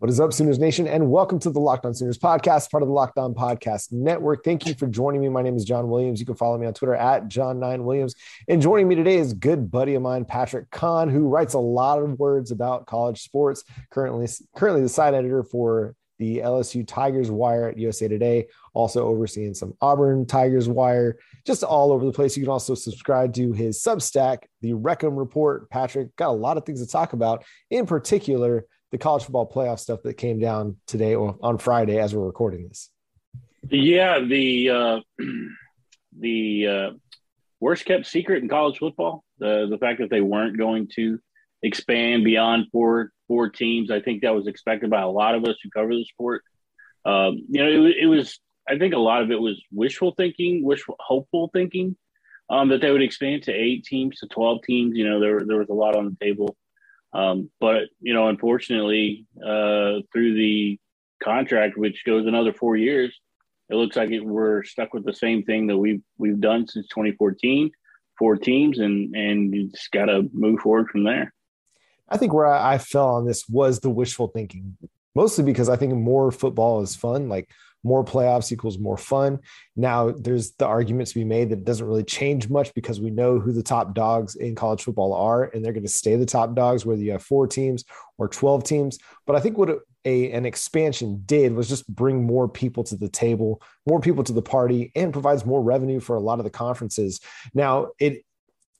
What is up, Sooners Nation, and welcome to the Locked On Sooners podcast, part of the Locked On Podcast Network. Thank you for joining me. My name is John Williams. You can follow me on Twitter at John9Williams. And joining me today is good buddy of mine, Patrick Kahn, who writes a lot of words about college sports. Currently, currently the side editor for the LSU Tigers Wire at USA Today, also overseeing some Auburn Tigers Wire, just all over the place. You can also subscribe to his Substack, the Reckham Report. Patrick got a lot of things to talk about, in particular the college football playoff stuff that came down today or on Friday as we're recording this. Yeah, the uh, the uh, worst kept secret in college football the the fact that they weren't going to expand beyond four four teams. I think that was expected by a lot of us who cover the sport. Um, you know, it, it, was. I think a lot of it was wishful thinking, wishful hopeful thinking um, that they would expand to eight teams to twelve teams. You know, there there was a lot on the table. Um, but you know, unfortunately, uh, through the contract, which goes another four years, it looks like it, we're stuck with the same thing that we've we've done since 2014, four teams, and and you just got to move forward from there. I think where I, I fell on this was the wishful thinking, mostly because I think more football is fun. Like more playoffs equals more fun. Now, there's the argument to be made that it doesn't really change much because we know who the top dogs in college football are, and they're going to stay the top dogs, whether you have four teams or 12 teams. But I think what a, an expansion did was just bring more people to the table, more people to the party, and provides more revenue for a lot of the conferences. Now, it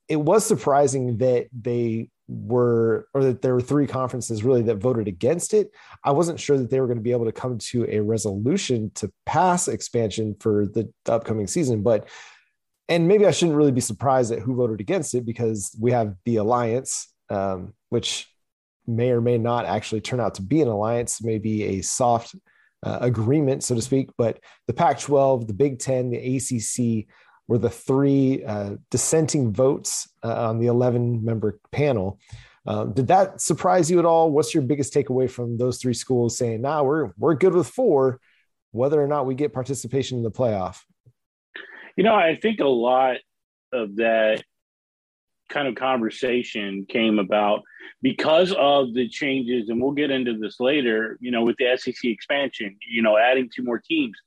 it was surprising that they were or that there were three conferences really that voted against it. I wasn't sure that they were going to be able to come to a resolution to pass expansion for the upcoming season but and maybe i shouldn't really be surprised at who voted against it because we have the alliance um, which may or may not actually turn out to be an alliance maybe a soft uh, agreement so to speak but the pac 12 the big 10 the acc were the three uh, dissenting votes uh, on the 11 member panel. Um, did that surprise you at all? What's your biggest takeaway from those three schools saying, "Nah, we're we're good with four, whether or not we get participation in the playoff"? You know, I think a lot of that kind of conversation came about because of the changes, and we'll get into this later. You know, with the SEC expansion, you know, adding two more teams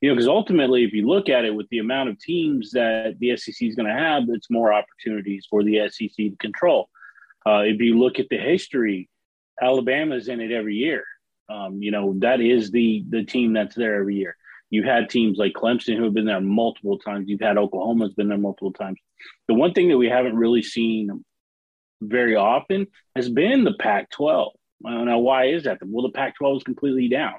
you know, because ultimately, if you look at it with the amount of teams that the SEC is going to have, it's more opportunities for the SEC to control. Uh, if you look at the history, Alabama's in it every year. Um, you know, that is the the team that's there every year. You've had teams like Clemson who have been there multiple times. You've had Oklahoma's been there multiple times. The one thing that we haven't really seen very often has been the Pac-12. Now, why is that? Well, the Pac-12 is completely down.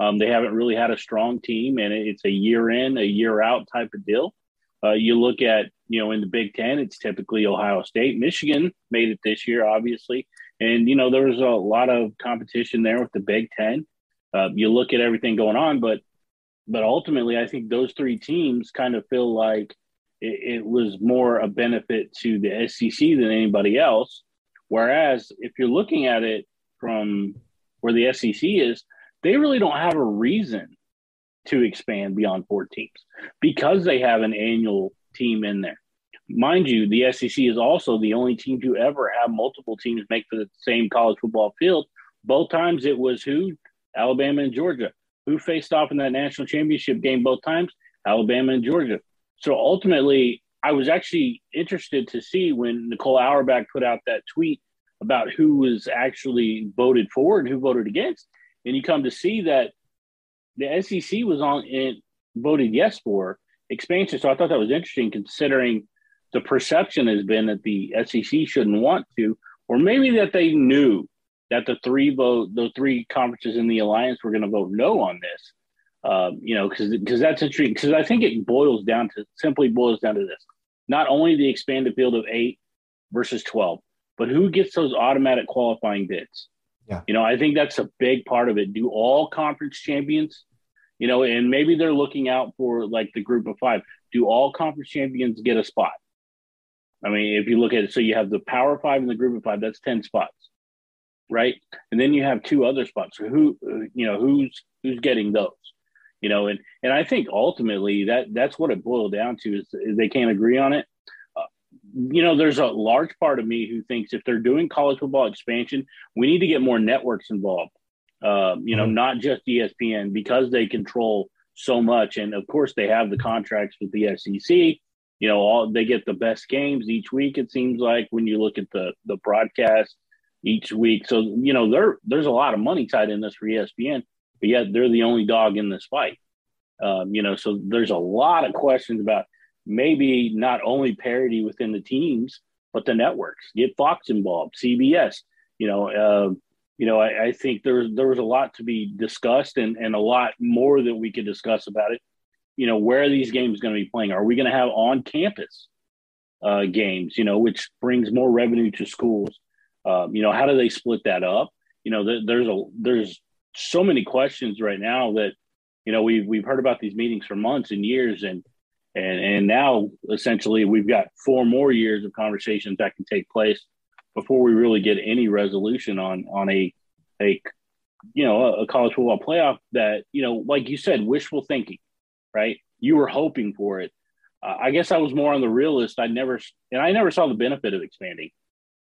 Um, they haven't really had a strong team, and it's a year in, a year out type of deal. Uh, you look at, you know, in the Big Ten, it's typically Ohio State. Michigan made it this year, obviously. And, you know, there was a lot of competition there with the Big Ten. Uh, you look at everything going on, but but ultimately, I think those three teams kind of feel like it, it was more a benefit to the SEC than anybody else. Whereas if you're looking at it from where the SEC is, they really don't have a reason to expand beyond four teams because they have an annual team in there. Mind you, the SEC is also the only team to ever have multiple teams make the same college football field. Both times it was who? Alabama and Georgia. Who faced off in that national championship game both times? Alabama and Georgia. So ultimately, I was actually interested to see when Nicole Auerbach put out that tweet about who was actually voted for and who voted against and you come to see that the SEC was on it voted yes for expansion. So I thought that was interesting considering the perception has been that the SEC shouldn't want to, or maybe that they knew that the three vote, the three conferences in the alliance were going to vote no on this. Um, you know, because because that's interesting. Because I think it boils down to simply boils down to this: not only the expanded field of eight versus twelve, but who gets those automatic qualifying bids. Yeah. You know, I think that's a big part of it. Do all conference champions, you know, and maybe they're looking out for like the group of five. Do all conference champions get a spot? I mean, if you look at it, so you have the power five and the group of five, that's 10 spots, right? And then you have two other spots. So who, you know, who's, who's getting those? You know, and, and I think ultimately that that's what it boiled down to is, is they can't agree on it you know, there's a large part of me who thinks if they're doing college football expansion, we need to get more networks involved. Um, you know, mm-hmm. not just ESPN because they control so much, and of course they have the contracts with the SEC. You know, all they get the best games each week. It seems like when you look at the the broadcast each week. So you know, there there's a lot of money tied in this for ESPN, but yet they're the only dog in this fight. Um, you know, so there's a lot of questions about maybe not only parity within the teams, but the networks. Get Fox involved, CBS. You know, uh, you know, I, I, think there's there was a lot to be discussed and and a lot more that we could discuss about it. You know, where are these games going to be playing? Are we going to have on campus uh, games? You know, which brings more revenue to schools. Um, you know, how do they split that up? You know, th- there's a there's so many questions right now that you know we've we've heard about these meetings for months and years, and and and now essentially we've got four more years of conversations that can take place before we really get any resolution on on a a you know a college football playoff that you know like you said wishful thinking, right? You were hoping for it. Uh, I guess I was more on the realist. I never and I never saw the benefit of expanding.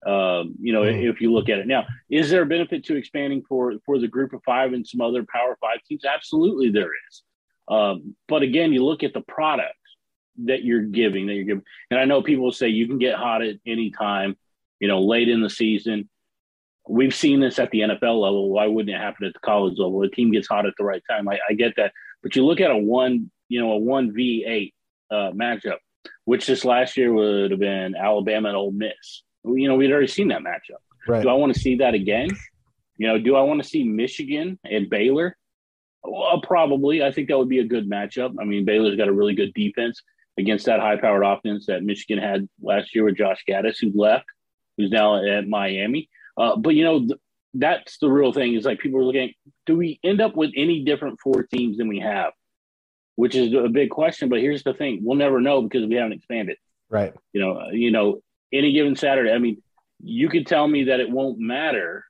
Um, you know, mm. if you look at it now, is there a benefit to expanding for for the group of five and some other Power Five teams? Absolutely, there is. Um, but again, you look at the product that you're giving, that you're giving, and I know people say you can get hot at any time. You know, late in the season, we've seen this at the NFL level. Why wouldn't it happen at the college level? A team gets hot at the right time. I, I get that, but you look at a one, you know, a one v eight uh, matchup, which this last year would have been Alabama and Ole Miss you know, we'd already seen that matchup. Right. Do I want to see that again? You know, do I want to see Michigan and Baylor? Well, probably. I think that would be a good matchup. I mean, Baylor's got a really good defense against that high-powered offense that Michigan had last year with Josh Gattis, who left, who's now at Miami. Uh, but you know, th- that's the real thing. Is like people are looking. Do we end up with any different four teams than we have? Which is a big question. But here's the thing: we'll never know because we haven't expanded. Right. You know. You know any given Saturday. I mean, you could tell me that it won't matter,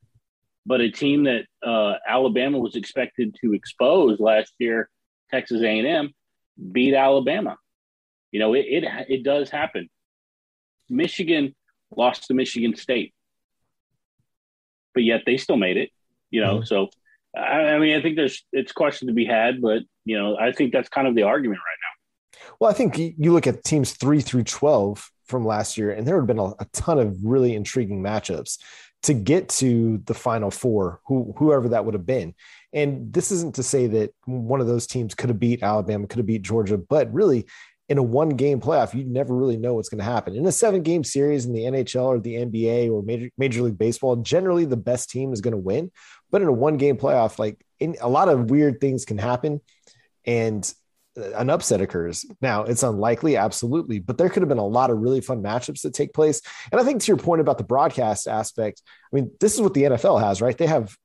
but a team that uh, Alabama was expected to expose last year, Texas A&M, beat Alabama. You know, it it, it does happen. Michigan lost to Michigan State, but yet they still made it. You know, mm-hmm. so I, I mean, I think there's it's question to be had, but you know, I think that's kind of the argument right now. Well, I think you look at teams three through twelve from last year, and there would have been a, a ton of really intriguing matchups to get to the final four, who, whoever that would have been. And this isn't to say that one of those teams could have beat Alabama, could have beat Georgia, but really in a one game playoff, you never really know what's going to happen. In a seven game series in the NHL or the NBA or Major, Major League Baseball, generally the best team is going to win. But in a one game playoff, like in, a lot of weird things can happen. And uh, an upset occurs. Now, it's unlikely, absolutely, but there could have been a lot of really fun matchups that take place. And I think to your point about the broadcast aspect, I mean, this is what the NFL has, right? They have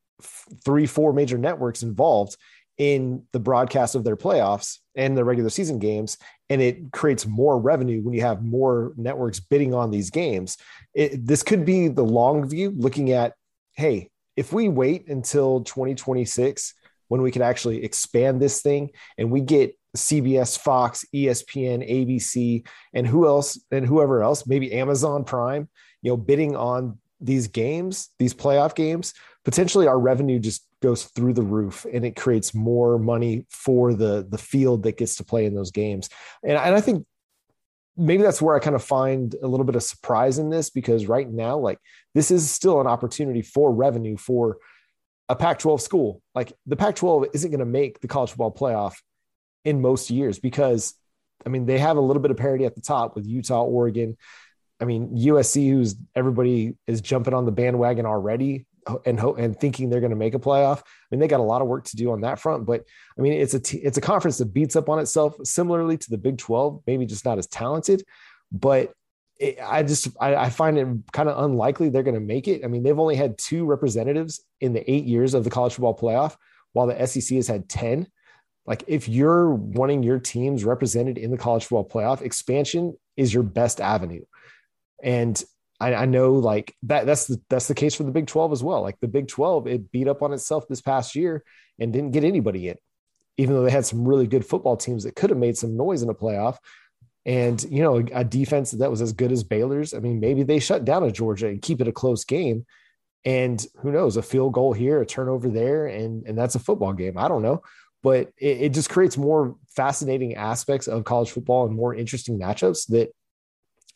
three, four major networks involved in the broadcast of their playoffs and their regular season games. And it creates more revenue when you have more networks bidding on these games. It, this could be the long view looking at, hey, if we wait until 2026 when we can actually expand this thing and we get CBS, Fox, ESPN, ABC, and who else, and whoever else, maybe Amazon Prime, you know, bidding on these games, these playoff games, potentially our revenue just goes through the roof and it creates more money for the the field that gets to play in those games. And, and I think maybe that's where I kind of find a little bit of surprise in this because right now, like this is still an opportunity for revenue for a Pac 12 school. Like the Pac 12 isn't going to make the college football playoff in most years because I mean they have a little bit of parity at the top with Utah, Oregon. I mean USC, who's everybody is jumping on the bandwagon already and and thinking they're going to make a playoff. I mean they got a lot of work to do on that front, but I mean it's a t- it's a conference that beats up on itself similarly to the Big Twelve, maybe just not as talented, but. It, I just I, I find it kind of unlikely they're going to make it. I mean, they've only had two representatives in the eight years of the college football playoff, while the SEC has had ten. Like if you're wanting your teams represented in the college football playoff, expansion is your best avenue. And I, I, know like that that's the that's the case for the Big 12 as well. Like the Big 12, it beat up on itself this past year and didn't get anybody in, even though they had some really good football teams that could have made some noise in a playoff. And you know, a defense that was as good as Baylor's. I mean, maybe they shut down a Georgia and keep it a close game And who knows, a field goal here, a turnover there, and and that's a football game. I don't know, but it, it just creates more fascinating aspects of college football and more interesting matchups that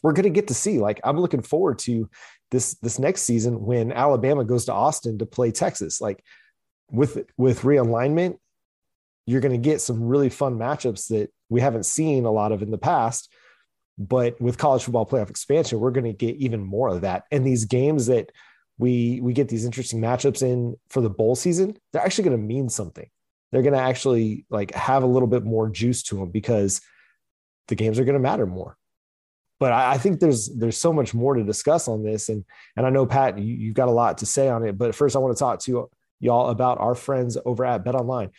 we're going to get to see. Like I'm looking forward to this this next season when Alabama goes to Austin to play Texas. Like with with realignment, you're going to get some really fun matchups that we haven't seen a lot of in the past. But with college football playoff expansion, we're going to get even more of that. And these games that we we get these interesting matchups in for the bowl season, they're actually going to mean something. They're going to actually like have a little bit more juice to them because the games are going to matter more but I, I, think there's there's so much more to discuss on this, and and I know Pat, you, have got a lot to say on it. But first, I want to talk to y'all about our friends over at Bet Online.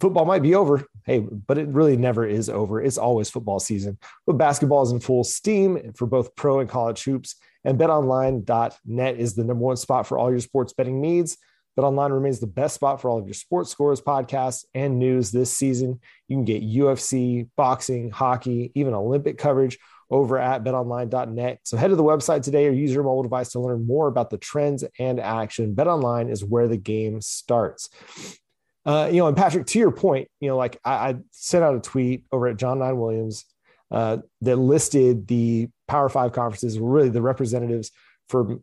Football might be over, hey, but it really never is over. It's always football season. But basketball is in full steam for both pro and college hoops. And betonline.net is the number one spot for all your sports betting needs. BetOnline remains the best spot for all of your sports scores, podcasts, and news this season. You can get UFC, boxing, hockey, even Olympic coverage over at betonline.net. So head to the website today or use your mobile device to learn more about the trends and action. BetOnline is where the game starts. Uh, you know, and Patrick, to your point, you know, like I, I sent out a tweet over at John Nine Williams uh, that listed the Power Five conferences, really the representatives for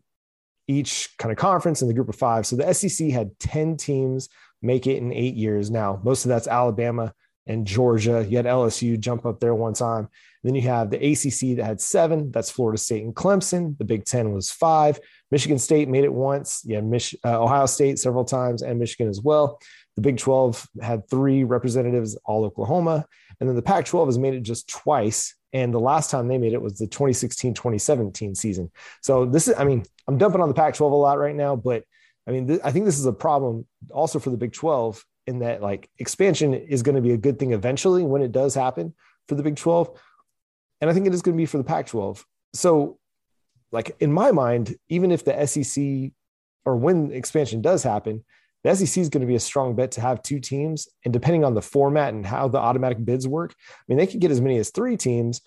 each kind of conference in the group of five. So the SEC had 10 teams make it in eight years. Now, most of that's Alabama and Georgia. You had LSU jump up there one time. Then you have the ACC that had seven. That's Florida State and Clemson. The Big Ten was five. Michigan State made it once. Yeah, Mich- uh, Ohio State several times, and Michigan as well. The Big 12 had three representatives, all Oklahoma. And then the Pac 12 has made it just twice. And the last time they made it was the 2016 2017 season. So this is, I mean, I'm dumping on the Pac 12 a lot right now, but I mean, th- I think this is a problem also for the Big 12 in that like expansion is going to be a good thing eventually when it does happen for the Big 12. And I think it is going to be for the Pac 12. So, like in my mind, even if the SEC or when expansion does happen, the SEC is going to be a strong bet to have two teams. And depending on the format and how the automatic bids work, I mean, they could get as many as three teams,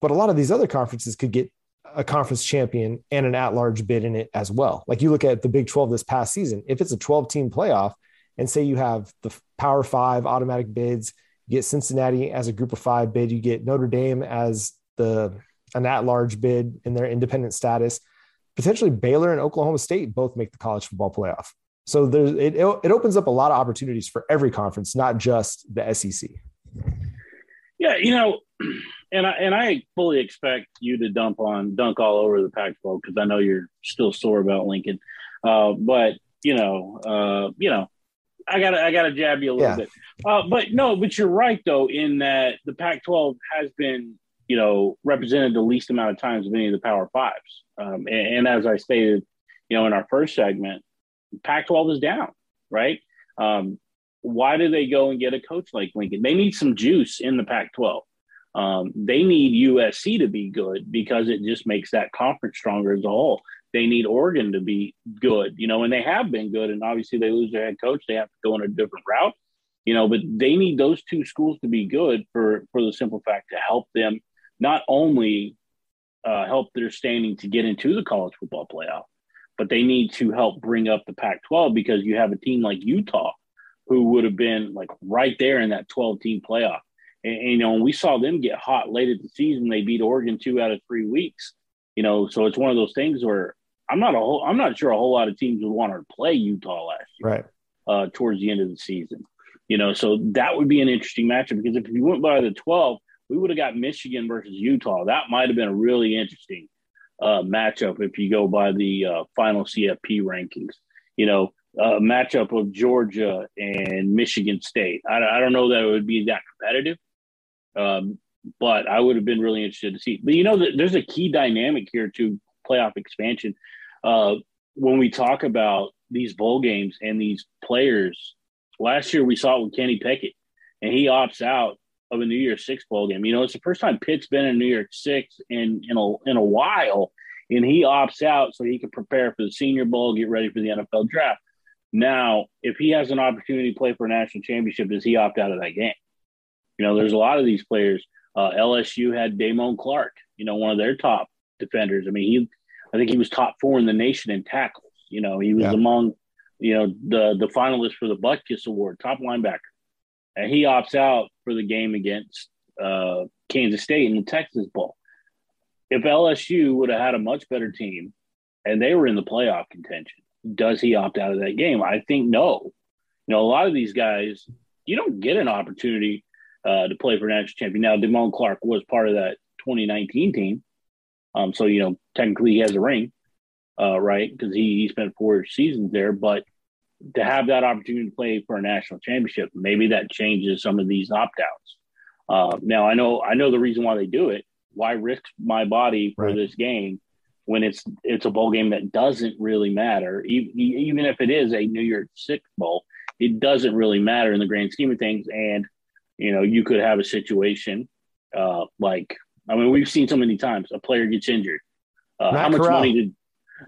but a lot of these other conferences could get a conference champion and an at large bid in it as well. Like you look at the Big 12 this past season, if it's a 12 team playoff, and say you have the Power Five automatic bids, you get Cincinnati as a Group of Five bid, you get Notre Dame as the an at-large bid in their independent status. Potentially, Baylor and Oklahoma State both make the college football playoff. So there's it, it opens up a lot of opportunities for every conference, not just the SEC. Yeah, you know, and I and I fully expect you to dump on dunk all over the Pac-12 because I know you're still sore about Lincoln. Uh, but you know, uh, you know, I gotta I gotta jab you a little yeah. bit. Uh, but no, but you're right though in that the Pac-12 has been you know represented the least amount of times of any of the Power Fives. Um, and, and, as I stated, you know, in our first segment, Pac-12 is down, right? Um, why do they go and get a coach like Lincoln? They need some juice in the Pac-12. Um, they need USC to be good because it just makes that conference stronger as a whole they need Oregon to be good, you know, and they have been good. And obviously, they lose their head coach, they have to go on a different route, you know. But they need those two schools to be good for for the simple fact to help them not only uh, help their standing to get into the college football playoff, but they need to help bring up the Pac-12 because you have a team like Utah who would have been like right there in that 12 team playoff. And, and, you know, we saw them get hot late in the season. They beat Oregon two out of three weeks. You know, so it's one of those things where I'm not a whole. I'm not sure a whole lot of teams would want to play Utah last year, right? Uh, towards the end of the season, you know, so that would be an interesting matchup because if you went by the 12, we would have got Michigan versus Utah. That might have been a really interesting uh, matchup if you go by the uh, final CFP rankings. You know, a matchup of Georgia and Michigan State. I, I don't know that it would be that competitive, um, but I would have been really interested to see. But you know, there's a key dynamic here to playoff expansion. Uh, when we talk about these bowl games and these players, last year we saw it with Kenny Pickett, and he opts out of a New Year's Six bowl game. You know, it's the first time Pitt's been in New Year's Six in in a in a while, and he opts out so he can prepare for the Senior Bowl, get ready for the NFL draft. Now, if he has an opportunity to play for a national championship, does he opt out of that game? You know, there's a lot of these players. Uh, LSU had Damone Clark, you know, one of their top defenders. I mean, he I think he was top four in the nation in tackles. You know, he was yeah. among, you know, the the finalists for the Butkus Award, top linebacker, and he opts out for the game against uh, Kansas State in the Texas Bowl. If LSU would have had a much better team, and they were in the playoff contention, does he opt out of that game? I think no. You know, a lot of these guys, you don't get an opportunity uh, to play for national champion. Now, Damone Clark was part of that 2019 team, um, so you know technically he has a ring, uh, right? Because he, he spent four seasons there. But to have that opportunity to play for a national championship, maybe that changes some of these opt outs. Uh, now I know I know the reason why they do it. Why risk my body for right. this game when it's it's a bowl game that doesn't really matter, even even if it is a New Year's Six bowl, it doesn't really matter in the grand scheme of things. And you know, you could have a situation uh, like I mean, we've seen so many times a player gets injured. Uh, how much Corral. money did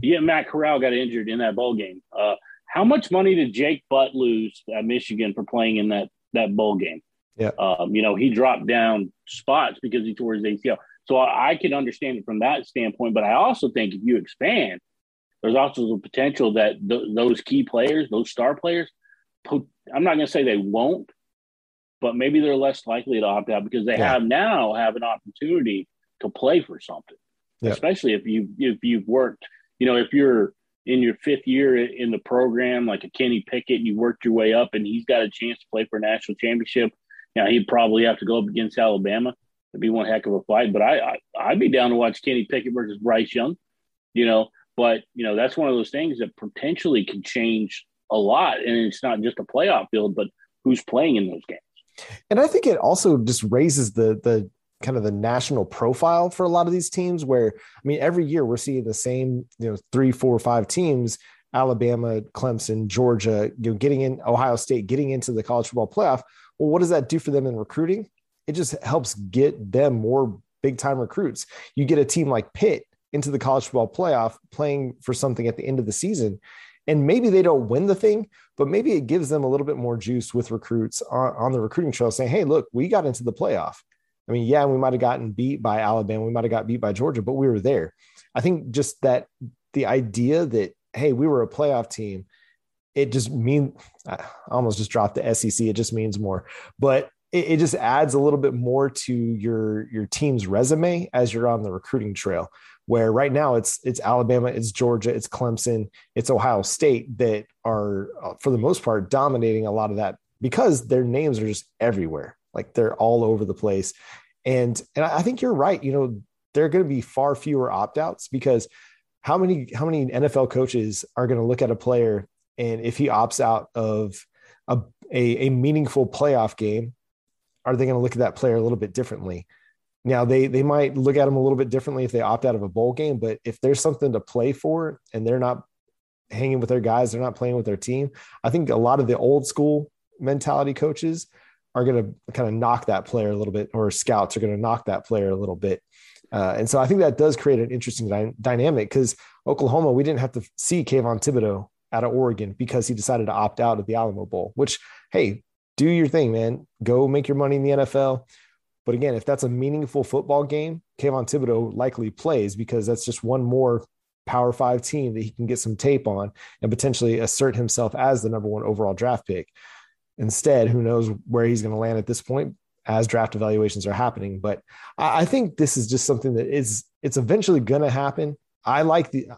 yeah Matt Corral got injured in that bowl game? Uh, how much money did Jake Butt lose at Michigan for playing in that that bowl game? Yeah, um, you know he dropped down spots because he tore his ACL. So I, I can understand it from that standpoint, but I also think if you expand, there's also the potential that th- those key players, those star players, I'm not going to say they won't, but maybe they're less likely to opt out because they yeah. have now have an opportunity to play for something. Yeah. Especially if you if you've worked, you know, if you're in your fifth year in the program, like a Kenny Pickett, and you worked your way up, and he's got a chance to play for a national championship. Now he'd probably have to go up against Alabama. It'd be one heck of a fight. But I, I would be down to watch Kenny Pickett versus Bryce Young. You know, but you know that's one of those things that potentially can change a lot, and it's not just a playoff field, but who's playing in those games. And I think it also just raises the the kind of the national profile for a lot of these teams where I mean every year we're seeing the same, you know, three, four, five teams, Alabama, Clemson, Georgia, you know, getting in Ohio State, getting into the college football playoff. Well, what does that do for them in recruiting? It just helps get them more big time recruits. You get a team like Pitt into the college football playoff playing for something at the end of the season and maybe they don't win the thing, but maybe it gives them a little bit more juice with recruits on, on the recruiting trail saying, hey, look, we got into the playoff. I mean, yeah, we might have gotten beat by Alabama, we might have got beat by Georgia, but we were there. I think just that the idea that, hey, we were a playoff team, it just mean I almost just dropped the SEC. It just means more, but it, it just adds a little bit more to your your team's resume as you're on the recruiting trail where right now it's it's Alabama, it's Georgia, it's Clemson, it's Ohio State that are uh, for the most part dominating a lot of that because their names are just everywhere. Like they're all over the place. And and I think you're right, you know, there are going to be far fewer opt-outs because how many how many NFL coaches are going to look at a player and if he opts out of a, a, a meaningful playoff game, are they going to look at that player a little bit differently? Now they they might look at them a little bit differently if they opt out of a bowl game, but if there's something to play for and they're not hanging with their guys, they're not playing with their team. I think a lot of the old school mentality coaches are going to kind of knock that player a little bit, or scouts are going to knock that player a little bit. Uh, and so I think that does create an interesting dy- dynamic because Oklahoma, we didn't have to see Kayvon Thibodeaux out of Oregon because he decided to opt out of the Alamo Bowl, which, hey, do your thing, man. Go make your money in the NFL. But again, if that's a meaningful football game, Kayvon Thibodeaux likely plays because that's just one more Power Five team that he can get some tape on and potentially assert himself as the number one overall draft pick. Instead, who knows where he's going to land at this point as draft evaluations are happening. But I, think this is just something that is it's eventually going to happen. I like the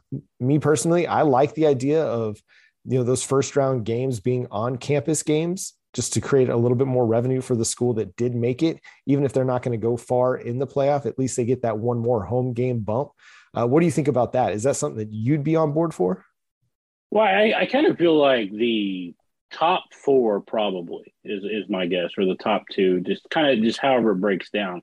me personally, I like the idea of you know those first round games being on campus games just to create a little bit more revenue for the school that did make it. Even if they're not going to go far in the playoff, at least they get that one more home game bump. Uh, what do you think about that? Is that something that you'd be on board for? Well, I, I kind of feel like the top four probably is is my guess, or the top two, just kind of just however it breaks down.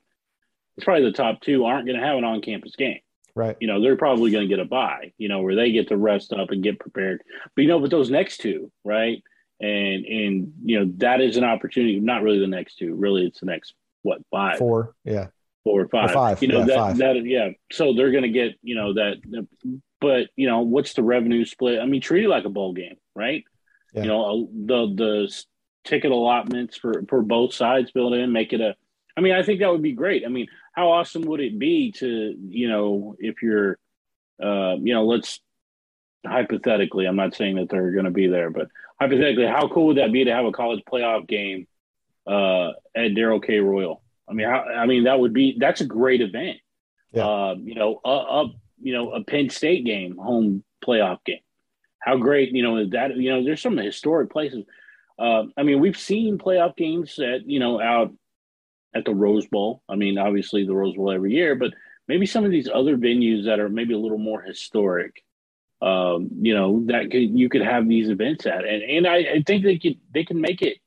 It's probably the top two aren't going to have an on campus game. Right. You know, they're probably going to get a bye, you know, where they get to rest up and get prepared. But, you know, but those next two, right? And and you know that is an opportunity. Not really the next two. Really, it's the next what five, four, yeah, four or five. Or five. You know yeah, that five. that yeah. So they're going to get you know that, but you know what's the revenue split? I mean, treat it like a bowl game, right? Yeah. You know the the ticket allotments for for both sides built in, make it a. I mean, I think that would be great. I mean, how awesome would it be to you know if you're, uh, you know, let's hypothetically, I'm not saying that they're going to be there, but hypothetically, how cool would that be to have a college playoff game uh, at Darrell K. Royal? I mean, how, I mean that would be that's a great event. Yeah. Uh, you know, up you know a Penn State game, home playoff game. How great, you know, is that you know, there's some historic places. Uh, I mean, we've seen playoff games at you know out at the Rose Bowl. I mean, obviously the Rose Bowl every year, but maybe some of these other venues that are maybe a little more historic. Um, you know, that could you could have these events at, and and I, I think they could they can make it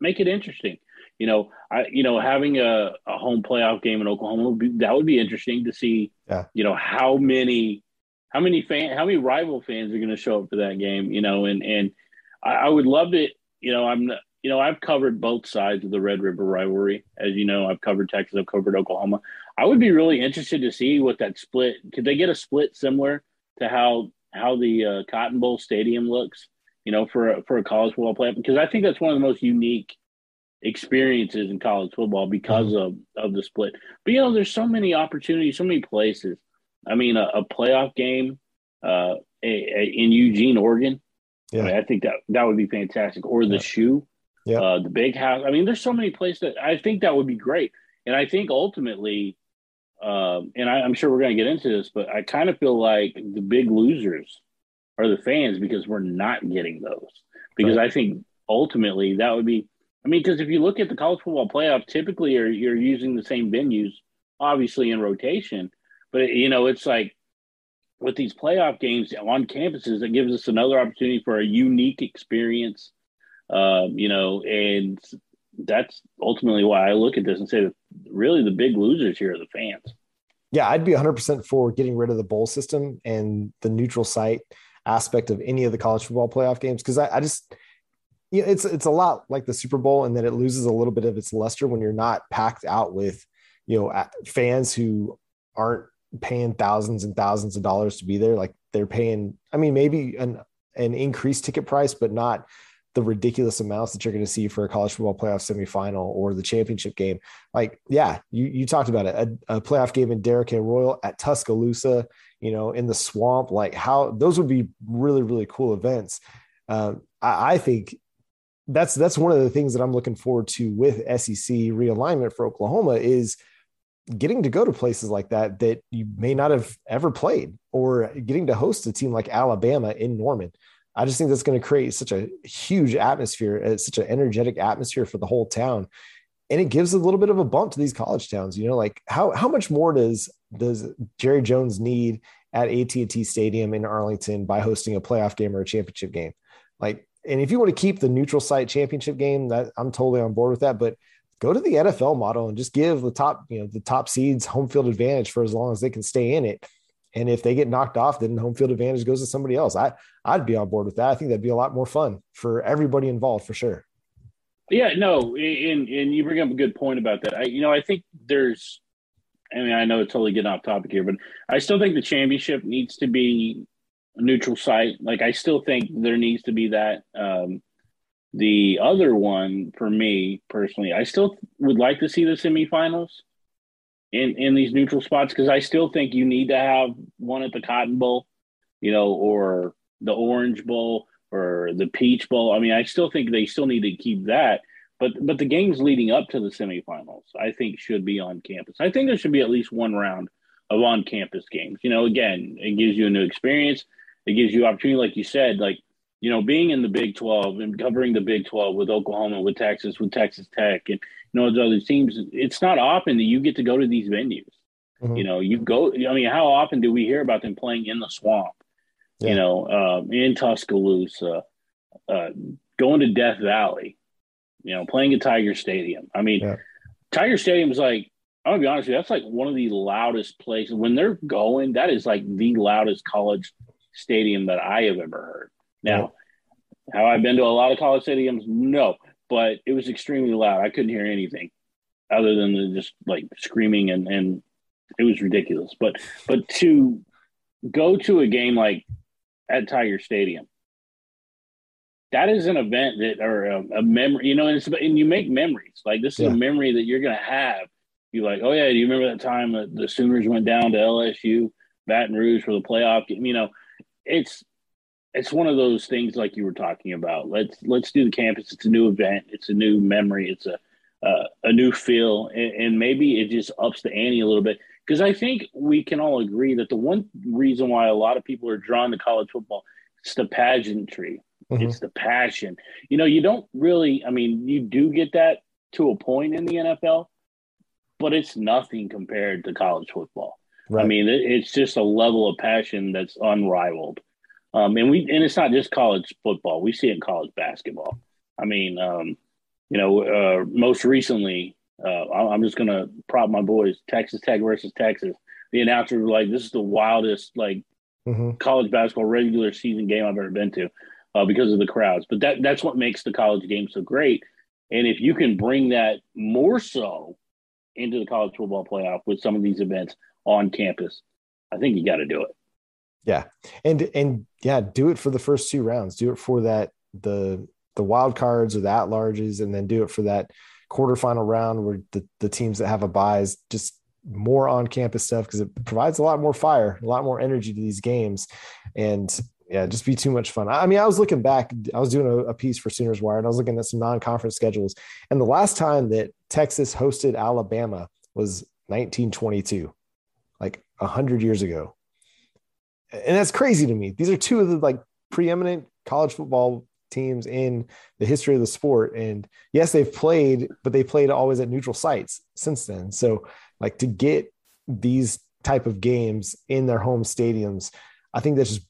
make it interesting. You know, I you know having a, a home playoff game in Oklahoma would be, that would be interesting to see. Yeah. You know how many how many fan how many rival fans are going to show up for that game? You know, and and I, I would love it. You know, I'm you know, I've covered both sides of the Red River rivalry. As you know, I've covered Texas, I've covered Oklahoma. I would be really interested to see what that split could they get a split similar to how how the uh, Cotton Bowl Stadium looks, you know, for a, for a college football player because I think that's one of the most unique experiences in college football because mm-hmm. of of the split. But you know, there's so many opportunities, so many places. I mean, a, a playoff game uh, a, a, in Eugene, Oregon. Yeah. I, mean, I, think that that would be fantastic. Or the yeah. shoe yeah. Uh, the big house. I mean, there's so many places that I think that would be great. And I think ultimately, um, and I, am sure we're going to get into this, but I kind of feel like the big losers are the fans because we're not getting those. Because right. I think ultimately that would be, I mean, because if you look at the college football playoff, typically you're, you're using the same venues, obviously in rotation, but you know, it's like with these playoff games on campuses, it gives us another opportunity for a unique experience um, you know, and that's ultimately why I look at this and say that really the big losers here are the fans. Yeah, I'd be 100% for getting rid of the bowl system and the neutral site aspect of any of the college football playoff games because I, I, just you know, it's it's a lot like the Super Bowl and that it loses a little bit of its luster when you're not packed out with you know fans who aren't paying thousands and thousands of dollars to be there like they're paying I mean maybe an an increased ticket price but not the ridiculous amounts that you're going to see for a college football playoff semifinal or the championship game. Like, yeah, you, you talked about it, a, a playoff game in Derrick K. Royal at Tuscaloosa, you know, in the swamp, like how those would be really, really cool events. Um, I, I think that's, that's one of the things that I'm looking forward to with SEC realignment for Oklahoma is getting to go to places like that, that you may not have ever played or getting to host a team like Alabama in Norman. I just think that's going to create such a huge atmosphere, uh, such an energetic atmosphere for the whole town. And it gives a little bit of a bump to these college towns. You know, like how how much more does does Jerry Jones need at AT&T Stadium in Arlington by hosting a playoff game or a championship game? Like, and if you want to keep the neutral site championship game, that I'm totally on board with that. But go to the NFL model and just give the top, you know, the top seeds home field advantage for as long as they can stay in it and if they get knocked off, then home field advantage goes to somebody else. I I'd be on board with that. I think that'd be a lot more fun for everybody involved for sure. Yeah, no, and and you bring up a good point about that. I you know I think there's, I mean I know it's totally getting off topic here, but I still think the championship needs to be a neutral site. Like I still think there needs to be that. Um, the other one for me personally, I still would like to see the semifinals in in these neutral spots because I still think you need to have one at the Cotton Bowl, you know, or the Orange Bowl or the Peach Bowl. I mean, I still think they still need to keep that. But but the games leading up to the semifinals, I think, should be on campus. I think there should be at least one round of on campus games. You know, again, it gives you a new experience. It gives you opportunity, like you said, like you know, being in the Big Twelve and covering the Big Twelve with Oklahoma, with Texas, with Texas Tech, and you know, those other teams, it's not often that you get to go to these venues. Mm-hmm. You know, you go, I mean, how often do we hear about them playing in the swamp, yeah. you know, um, in Tuscaloosa, uh, going to Death Valley, you know, playing at Tiger Stadium. I mean, yeah. Tiger Stadium is like, I'm gonna be honest with you, that's like one of the loudest places. When they're going, that is like the loudest college stadium that I have ever heard. Now, yeah. have I been to a lot of college stadiums? No but it was extremely loud. I couldn't hear anything other than the just like screaming and and it was ridiculous. But but to go to a game like at Tiger Stadium, that is an event that or a, a memory, you know, and, and you make memories. Like this is yeah. a memory that you're gonna have. You're like, oh yeah, do you remember that time that the Sooners went down to LSU, Baton Rouge for the playoff game? You know, it's it's one of those things like you were talking about. Let's let's do the campus. It's a new event. It's a new memory. It's a uh, a new feel, and, and, maybe it just ups the ante a little bit. Because I think we can all agree that the one reason why a lot of people are drawn to college football is the pageantry. Mm-hmm. It's the passion. You know, you don't really. I mean, you do get that to a point in the NFL, but it's nothing compared to college football. Right. I mean, it, it's just a level of passion that's unrivaled. Um, and we and it's not just college football. We see it in college basketball. I mean, um, you know, uh, most recently, uh, I'm just gonna prop my boys. Texas Tech versus Texas. The announcer was like, "This is the wildest like mm-hmm. college basketball regular season game I've ever been to." Uh, because of the crowds, but that that's what makes the college game so great. And if you can bring that more so into the college football playoff with some of these events on campus, I think you got to do it. Yeah. And and yeah, do it for the first two rounds. Do it for that the the wild cards or the at larges, and then do it for that quarterfinal round where the, the teams that have a buys just more on campus stuff because it provides a lot more fire, a lot more energy to these games. And yeah, just be too much fun. I mean, I was looking back, I was doing a, a piece for Sooners Wire and I was looking at some non conference schedules. And the last time that Texas hosted Alabama was 1922, like 100 years ago and that's crazy to me. These are two of the like preeminent college football teams in the history of the sport. And yes, they've played, but they played always at neutral sites since then. So like to get these type of games in their home stadiums, I think that just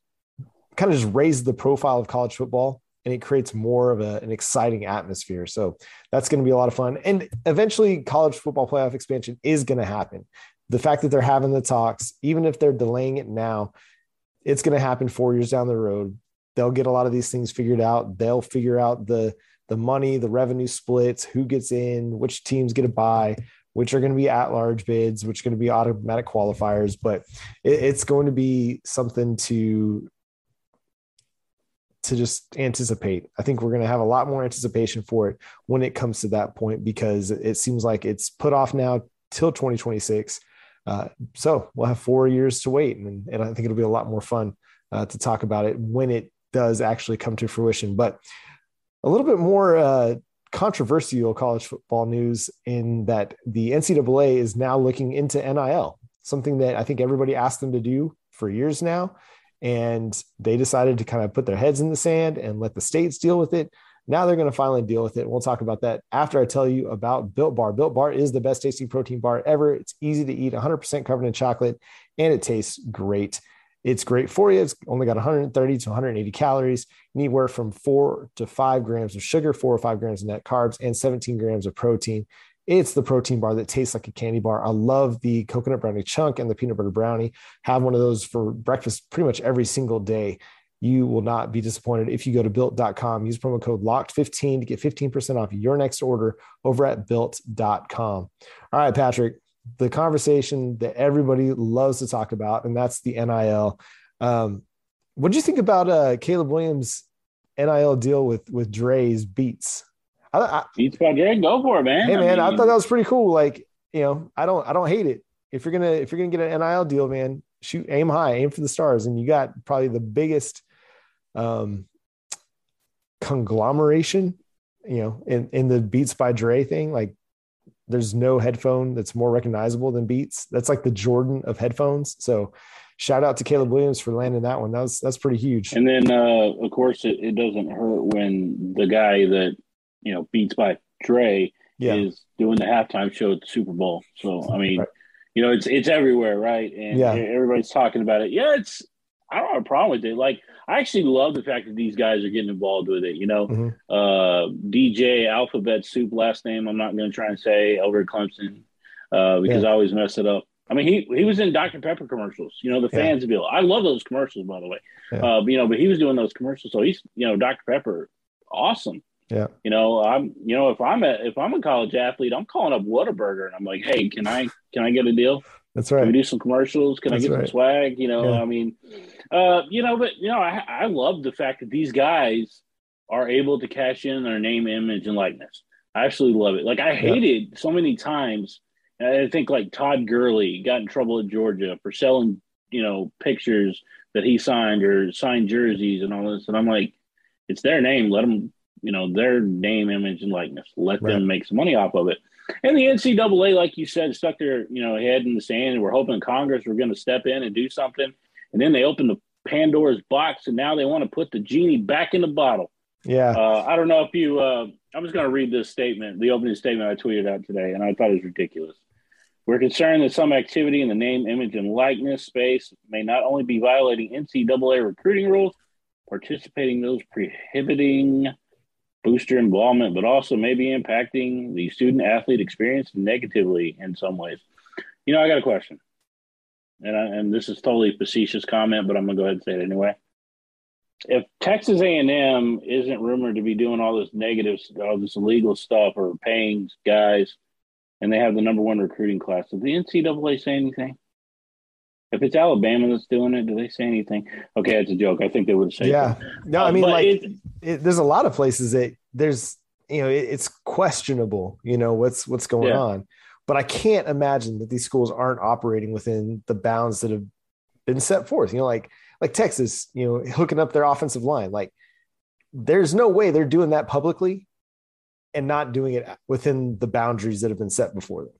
kind of just raises the profile of college football and it creates more of a, an exciting atmosphere. So that's going to be a lot of fun. And eventually college football playoff expansion is going to happen. The fact that they're having the talks, even if they're delaying it now, it's going to happen four years down the road. They'll get a lot of these things figured out. They'll figure out the the money, the revenue splits, who gets in, which teams get a buy, which are going to be at large bids, which are going to be automatic qualifiers. But it, it's going to be something to to just anticipate. I think we're going to have a lot more anticipation for it when it comes to that point because it seems like it's put off now till 2026 uh, so we'll have four years to wait, and, and, I think it'll be a lot more fun uh, to talk about it when it does actually come to fruition. But a little bit more uh, controversial college football news in that the NCAA is now looking into NIL, something that I think everybody asked them to do for years now. And they decided to kind of put their heads in the sand and let the states deal with it. Now they're going to finally deal with it. We'll talk about that after I tell you about Built Bar. Built Bar is the best tasting protein bar ever. It's easy to eat, 100% covered in chocolate, and it tastes great. It's great for you. It's only got 130 to 180 calories, anywhere from four to five grams of sugar, four or five grams of net carbs, and 17 grams of protein. It's the protein bar that tastes like a candy bar. I love the coconut brownie chunk and the peanut butter brownie. Have one of those for breakfast pretty much every single day you will not be disappointed if you go to built.com. Use promo code locked15 to get 15% off your next order over at built.com. All right, Patrick, the conversation that everybody loves to talk about, and that's the NIL. Um, what do you think about uh, Caleb Williams' NIL deal with with Dre's Beats? I, I, Beats by Dre, go for it, man. Hey, man, I, mean, I thought that was pretty cool. Like, you know, I don't, I don't hate it. If you're gonna, if you're gonna get an NIL deal, man, shoot, aim high, aim for the stars, and you got probably the biggest um, conglomeration, you know, in, in the Beats by Dre thing. Like there's no headphone that's more recognizable than Beats. That's like the Jordan of headphones. So shout out to Caleb Williams for landing that one. That was that's pretty huge. And then uh, of course it, it doesn't hurt when the guy that you know Beats by Dre yeah. is doing the halftime show at the Super Bowl. So I mean, right. you know, it's it's everywhere, right? And yeah. everybody's talking about it. Yeah, it's I don't have a problem with it. Like I actually love the fact that these guys are getting involved with it. You know, mm-hmm. uh, DJ Alphabet Soup last name. I'm not going to try and say over Clemson uh, because yeah. I always mess it up. I mean, he he was in Dr Pepper commercials. You know, the fans yeah. I love those commercials, by the way. Yeah. Uh, you know, but he was doing those commercials, so he's you know Dr Pepper, awesome. Yeah. You know, I'm you know if I'm a if I'm a college athlete, I'm calling up Whataburger and I'm like, hey, can I can I get a deal? That's right. Can we do some commercials? Can That's I get right. some swag? You know, yeah. I mean, uh, you know, but you know, I, I love the fact that these guys are able to cash in their name, image, and likeness. I absolutely love it. Like I hated yeah. so many times. I think like Todd Gurley got in trouble at Georgia for selling you know, pictures that he signed or signed jerseys and all this. And I'm like, it's their name. Let them, you know, their name, image, and likeness. Let right. them make some money off of it. And the NCAA, like you said, stuck their, you know, head in the sand. And we're hoping Congress were going to step in and do something. And then they opened the Pandora's box, and now they want to put the genie back in the bottle. Yeah. Uh, I don't know if you. Uh, I'm just going to read this statement, the opening statement I tweeted out today, and I thought it was ridiculous. We're concerned that some activity in the name, image, and likeness space may not only be violating NCAA recruiting rules, participating those prohibiting booster involvement, but also maybe impacting the student athlete experience negatively in some ways. You know, I got a question, and I, and this is totally facetious comment, but I'm gonna go ahead and say it anyway. If Texas A&M isn't rumored to be doing all this negative, all this illegal stuff, or paying guys and they have the number one recruiting class. Does the NCAA say anything? If it's Alabama that's doing it, do they say anything? Okay, it's a joke. I think they would say. Yeah, no, I mean, uh, like, it, it, there's a lot of places that there's, you know, it, it's questionable. You know, what's what's going yeah. on, but I can't imagine that these schools aren't operating within the bounds that have been set forth. You know, like like Texas, you know, hooking up their offensive line. Like, there's no way they're doing that publicly and not doing it within the boundaries that have been set before them.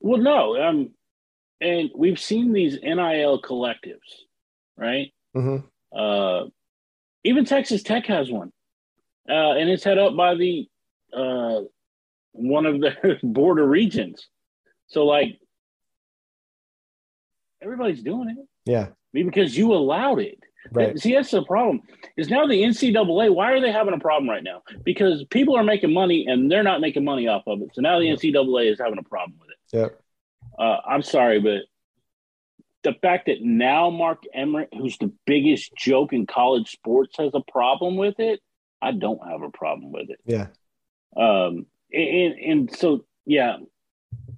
Well, no, um, and we've seen these NIL collectives, right? Mm-hmm. Uh, even Texas Tech has one, uh, and it's head up by the uh, one of the border regions. So, like, everybody's doing it. Yeah, because you allowed it. Right. See, that's the problem. Is now the NCAA. Why are they having a problem right now? Because people are making money and they're not making money off of it. So now the NCAA is having a problem with it. Yeah. Uh, I'm sorry, but the fact that now Mark Emmert, who's the biggest joke in college sports, has a problem with it, I don't have a problem with it. Yeah. Um. And and so yeah,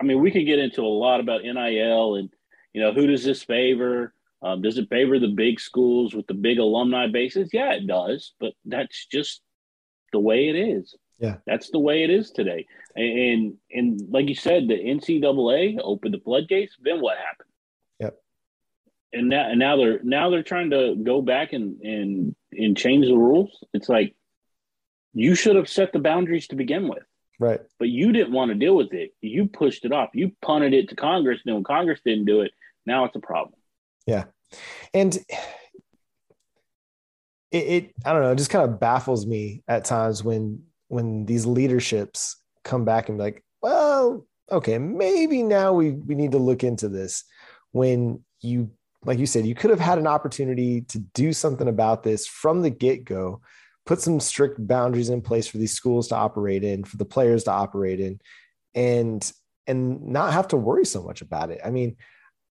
I mean, we could get into a lot about NIL and you know who does this favor um, does it favor the big schools with the big alumni bases? Yeah, it does, but that's just the way it is. Yeah, that's the way it is today. And and like you said, the NCAA opened the floodgates. Then what happened? Yep. And now and now they're now they're trying to go back and and and change the rules. It's like you should have set the boundaries to begin with. Right. But you didn't want to deal with it. You pushed it off. You punted it to Congress. Then when Congress didn't do it, now it's a problem. Yeah. And it, it, I don't know, it just kind of baffles me at times when when these leaderships come back and be like, well, okay, maybe now we we need to look into this. When you like you said, you could have had an opportunity to do something about this from the get-go, put some strict boundaries in place for these schools to operate in, for the players to operate in, and and not have to worry so much about it. I mean,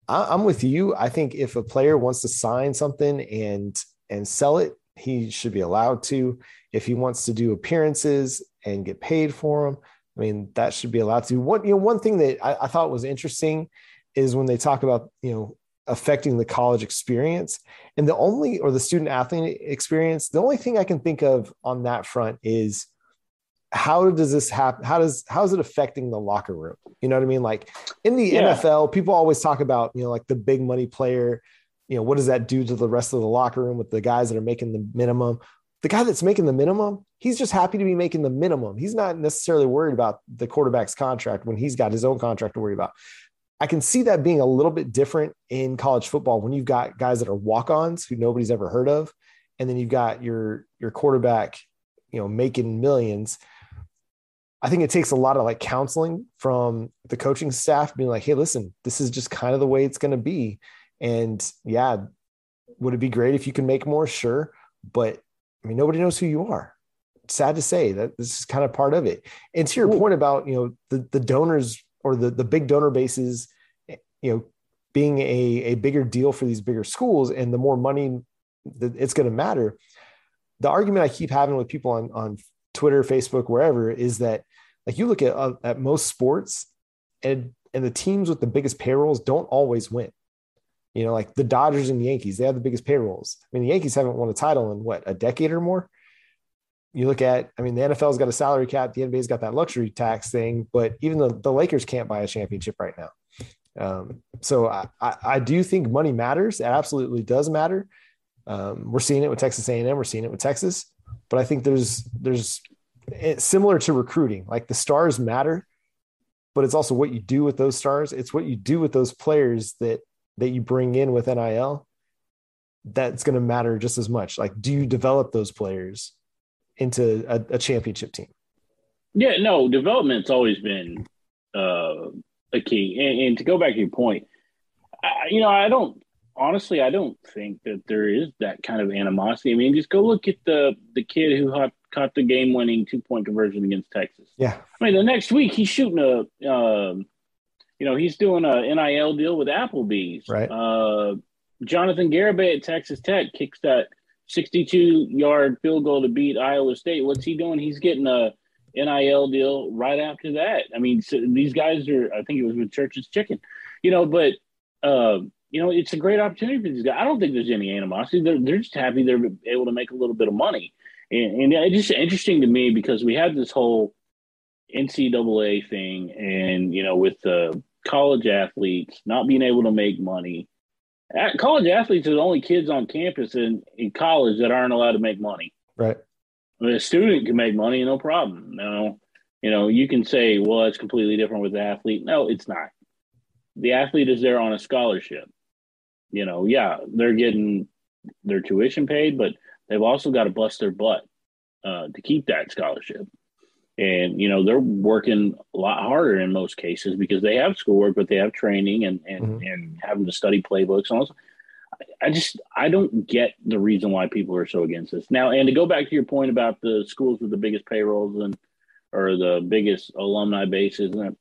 I'm with you. I think if a player wants to sign something and and sell it, he should be allowed to. If he wants to do appearances and get paid for them, I mean that should be allowed to. One you know one thing that I, I thought was interesting is when they talk about you know affecting the college experience and the only or the student athlete experience. The only thing I can think of on that front is how does this happen? How does how is it affecting the locker room? You know what I mean? Like in the yeah. NFL, people always talk about you know like the big money player. You know what does that do to the rest of the locker room with the guys that are making the minimum? The guy that's making the minimum, he's just happy to be making the minimum. He's not necessarily worried about the quarterback's contract when he's got his own contract to worry about. I can see that being a little bit different in college football when you've got guys that are walk-ons who nobody's ever heard of, and then you've got your your quarterback, you know, making millions I think it takes a lot of like counseling from the coaching staff being like, hey, listen, this is just kind of the way it's going to be. And yeah, would it be great if you can make more? Sure. But I mean, nobody knows who you are. sad to say that this is kind of part of it. And to your Ooh. point about, you know, the, the donors or the, the big donor bases, you know, being a, a bigger deal for these bigger schools and the more money that it's going to matter. The argument I keep having with people on, on Twitter, Facebook, wherever, is that like you look at uh, at most sports, and and the teams with the biggest payrolls don't always win. You know, like the Dodgers and the Yankees, they have the biggest payrolls. I mean, the Yankees haven't won a title in what a decade or more. You look at, I mean, the NFL's got a salary cap, the NBA's got that luxury tax thing, but even the, the Lakers can't buy a championship right now. Um, so I, I, I, do think money matters. It absolutely does matter. Um, we're seeing it with Texas A&M. We're seeing it with Texas, but I think there's there's it's similar to recruiting. Like the stars matter, but it's also what you do with those stars. It's what you do with those players that that you bring in with NIL that's going to matter just as much. Like, do you develop those players into a, a championship team? Yeah, no, development's always been uh, a key. And, and, to go back to your point, I, you know, I don't honestly, I don't think that there is that kind of animosity. I mean, just go look at the the kid who caught, caught the game winning two point conversion against Texas. Yeah, I mean, the next week he's shooting a. Um, you know, he's doing a NIL deal with Applebee's. Right. Uh, Jonathan Garibay at Texas Tech kicks that 62 yard field goal to beat Iowa State. What's he doing? He's getting a NIL deal right after that. I mean, so these guys are, I think it was with Church's Chicken, you know, but, uh, you know, it's a great opportunity for these guys. I don't think there's any animosity. They're, they're just happy they're able to make a little bit of money. And, and it's just interesting to me because we had this whole NCAA thing and, you know, with the college athletes not being able to make money. College athletes are the only kids on campus in, in college that aren't allowed to make money. Right. I mean, a student can make money, no problem. No, you know, you can say, well, it's completely different with the athlete. No, it's not. The athlete is there on a scholarship. You know, yeah, they're getting their tuition paid, but they've also got to bust their butt uh, to keep that scholarship and you know they're working a lot harder in most cases because they have schoolwork but they have training and and, mm-hmm. and having to study playbooks and also i just i don't get the reason why people are so against this. Now and to go back to your point about the schools with the biggest payrolls and or the biggest alumni bases and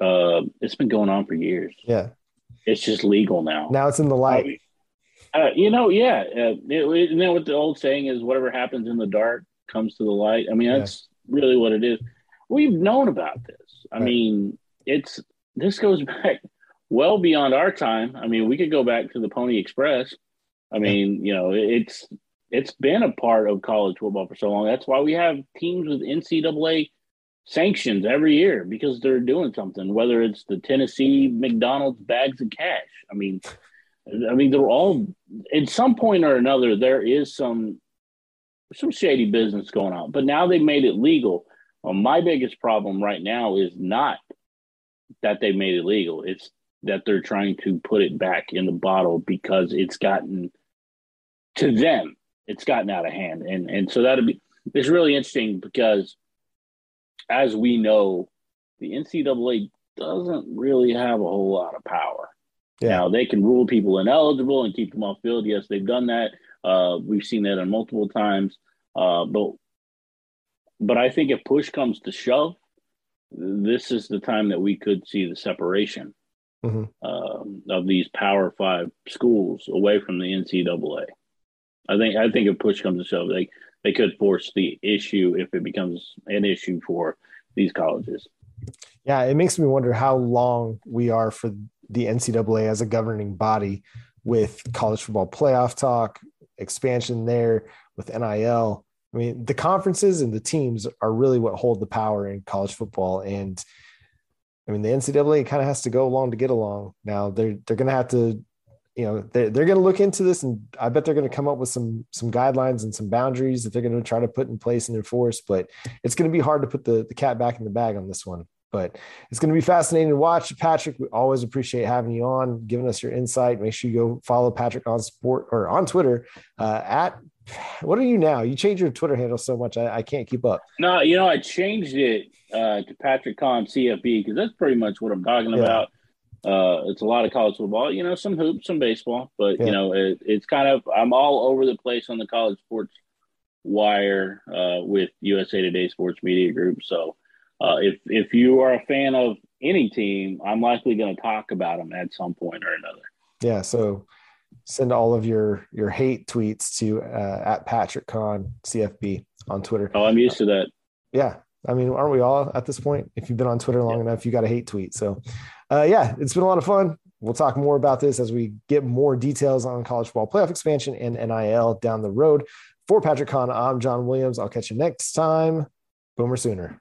uh it's been going on for years. Yeah. It's just legal now. Now it's in the light. Uh, you know yeah uh, it, you know what the old saying is whatever happens in the dark comes to the light. I mean, that's yeah. really what it is. We've known about this. I right. mean, it's this goes back well beyond our time. I mean, we could go back to the Pony Express. I mean, you know, it's it's been a part of college football for so long. That's why we have teams with NCAA sanctions every year because they're doing something. Whether it's the Tennessee McDonald's bags of cash. I mean, I mean, they're all at some point or another. There is some some shady business going on. But now they made it legal. Well, my biggest problem right now is not that they made it legal. It's that they're trying to put it back in the bottle because it's gotten to them, it's gotten out of hand. And and so that'll be it's really interesting because as we know, the NCAA doesn't really have a whole lot of power. Yeah. Now they can rule people ineligible and keep them off field. Yes, they've done that. Uh, we've seen that on multiple times. Uh, but but I think if push comes to shove, this is the time that we could see the separation mm-hmm. uh, of these Power Five schools away from the NCAA. I think I think if push comes to shove, they they could force the issue if it becomes an issue for these colleges. Yeah, it makes me wonder how long we are for the NCAA as a governing body with college football playoff talk, expansion there with NIL. I mean, the conferences and the teams are really what hold the power in college football. And I mean, the NCAA kind of has to go along to get along. Now they're they're going to have to, you know, they're, they're going to look into this, and I bet they're going to come up with some some guidelines and some boundaries that they're going to try to put in place and enforce. But it's going to be hard to put the the cat back in the bag on this one. But it's going to be fascinating to watch. Patrick, we always appreciate having you on, giving us your insight. Make sure you go follow Patrick on sport or on Twitter uh, at what are you now? You change your Twitter handle so much, I, I can't keep up. No, you know, I changed it uh, to Patrick Kahn CFB because that's pretty much what I'm talking yeah. about. Uh, it's a lot of college football, you know, some hoops, some baseball, but yeah. you know, it, it's kind of I'm all over the place on the college sports wire uh, with USA Today Sports Media Group. So uh, if if you are a fan of any team, I'm likely going to talk about them at some point or another. Yeah. So send all of your your hate tweets to uh, at Patrick Kahn CFB on Twitter. Oh, I'm used to that. Yeah, I mean, aren't we all at this point? If you've been on Twitter long yeah. enough, you got a hate tweet. So, uh, yeah, it's been a lot of fun. We'll talk more about this as we get more details on college football playoff expansion and NIL down the road. For Patrick Kahn, I'm John Williams. I'll catch you next time. Boomer Sooner.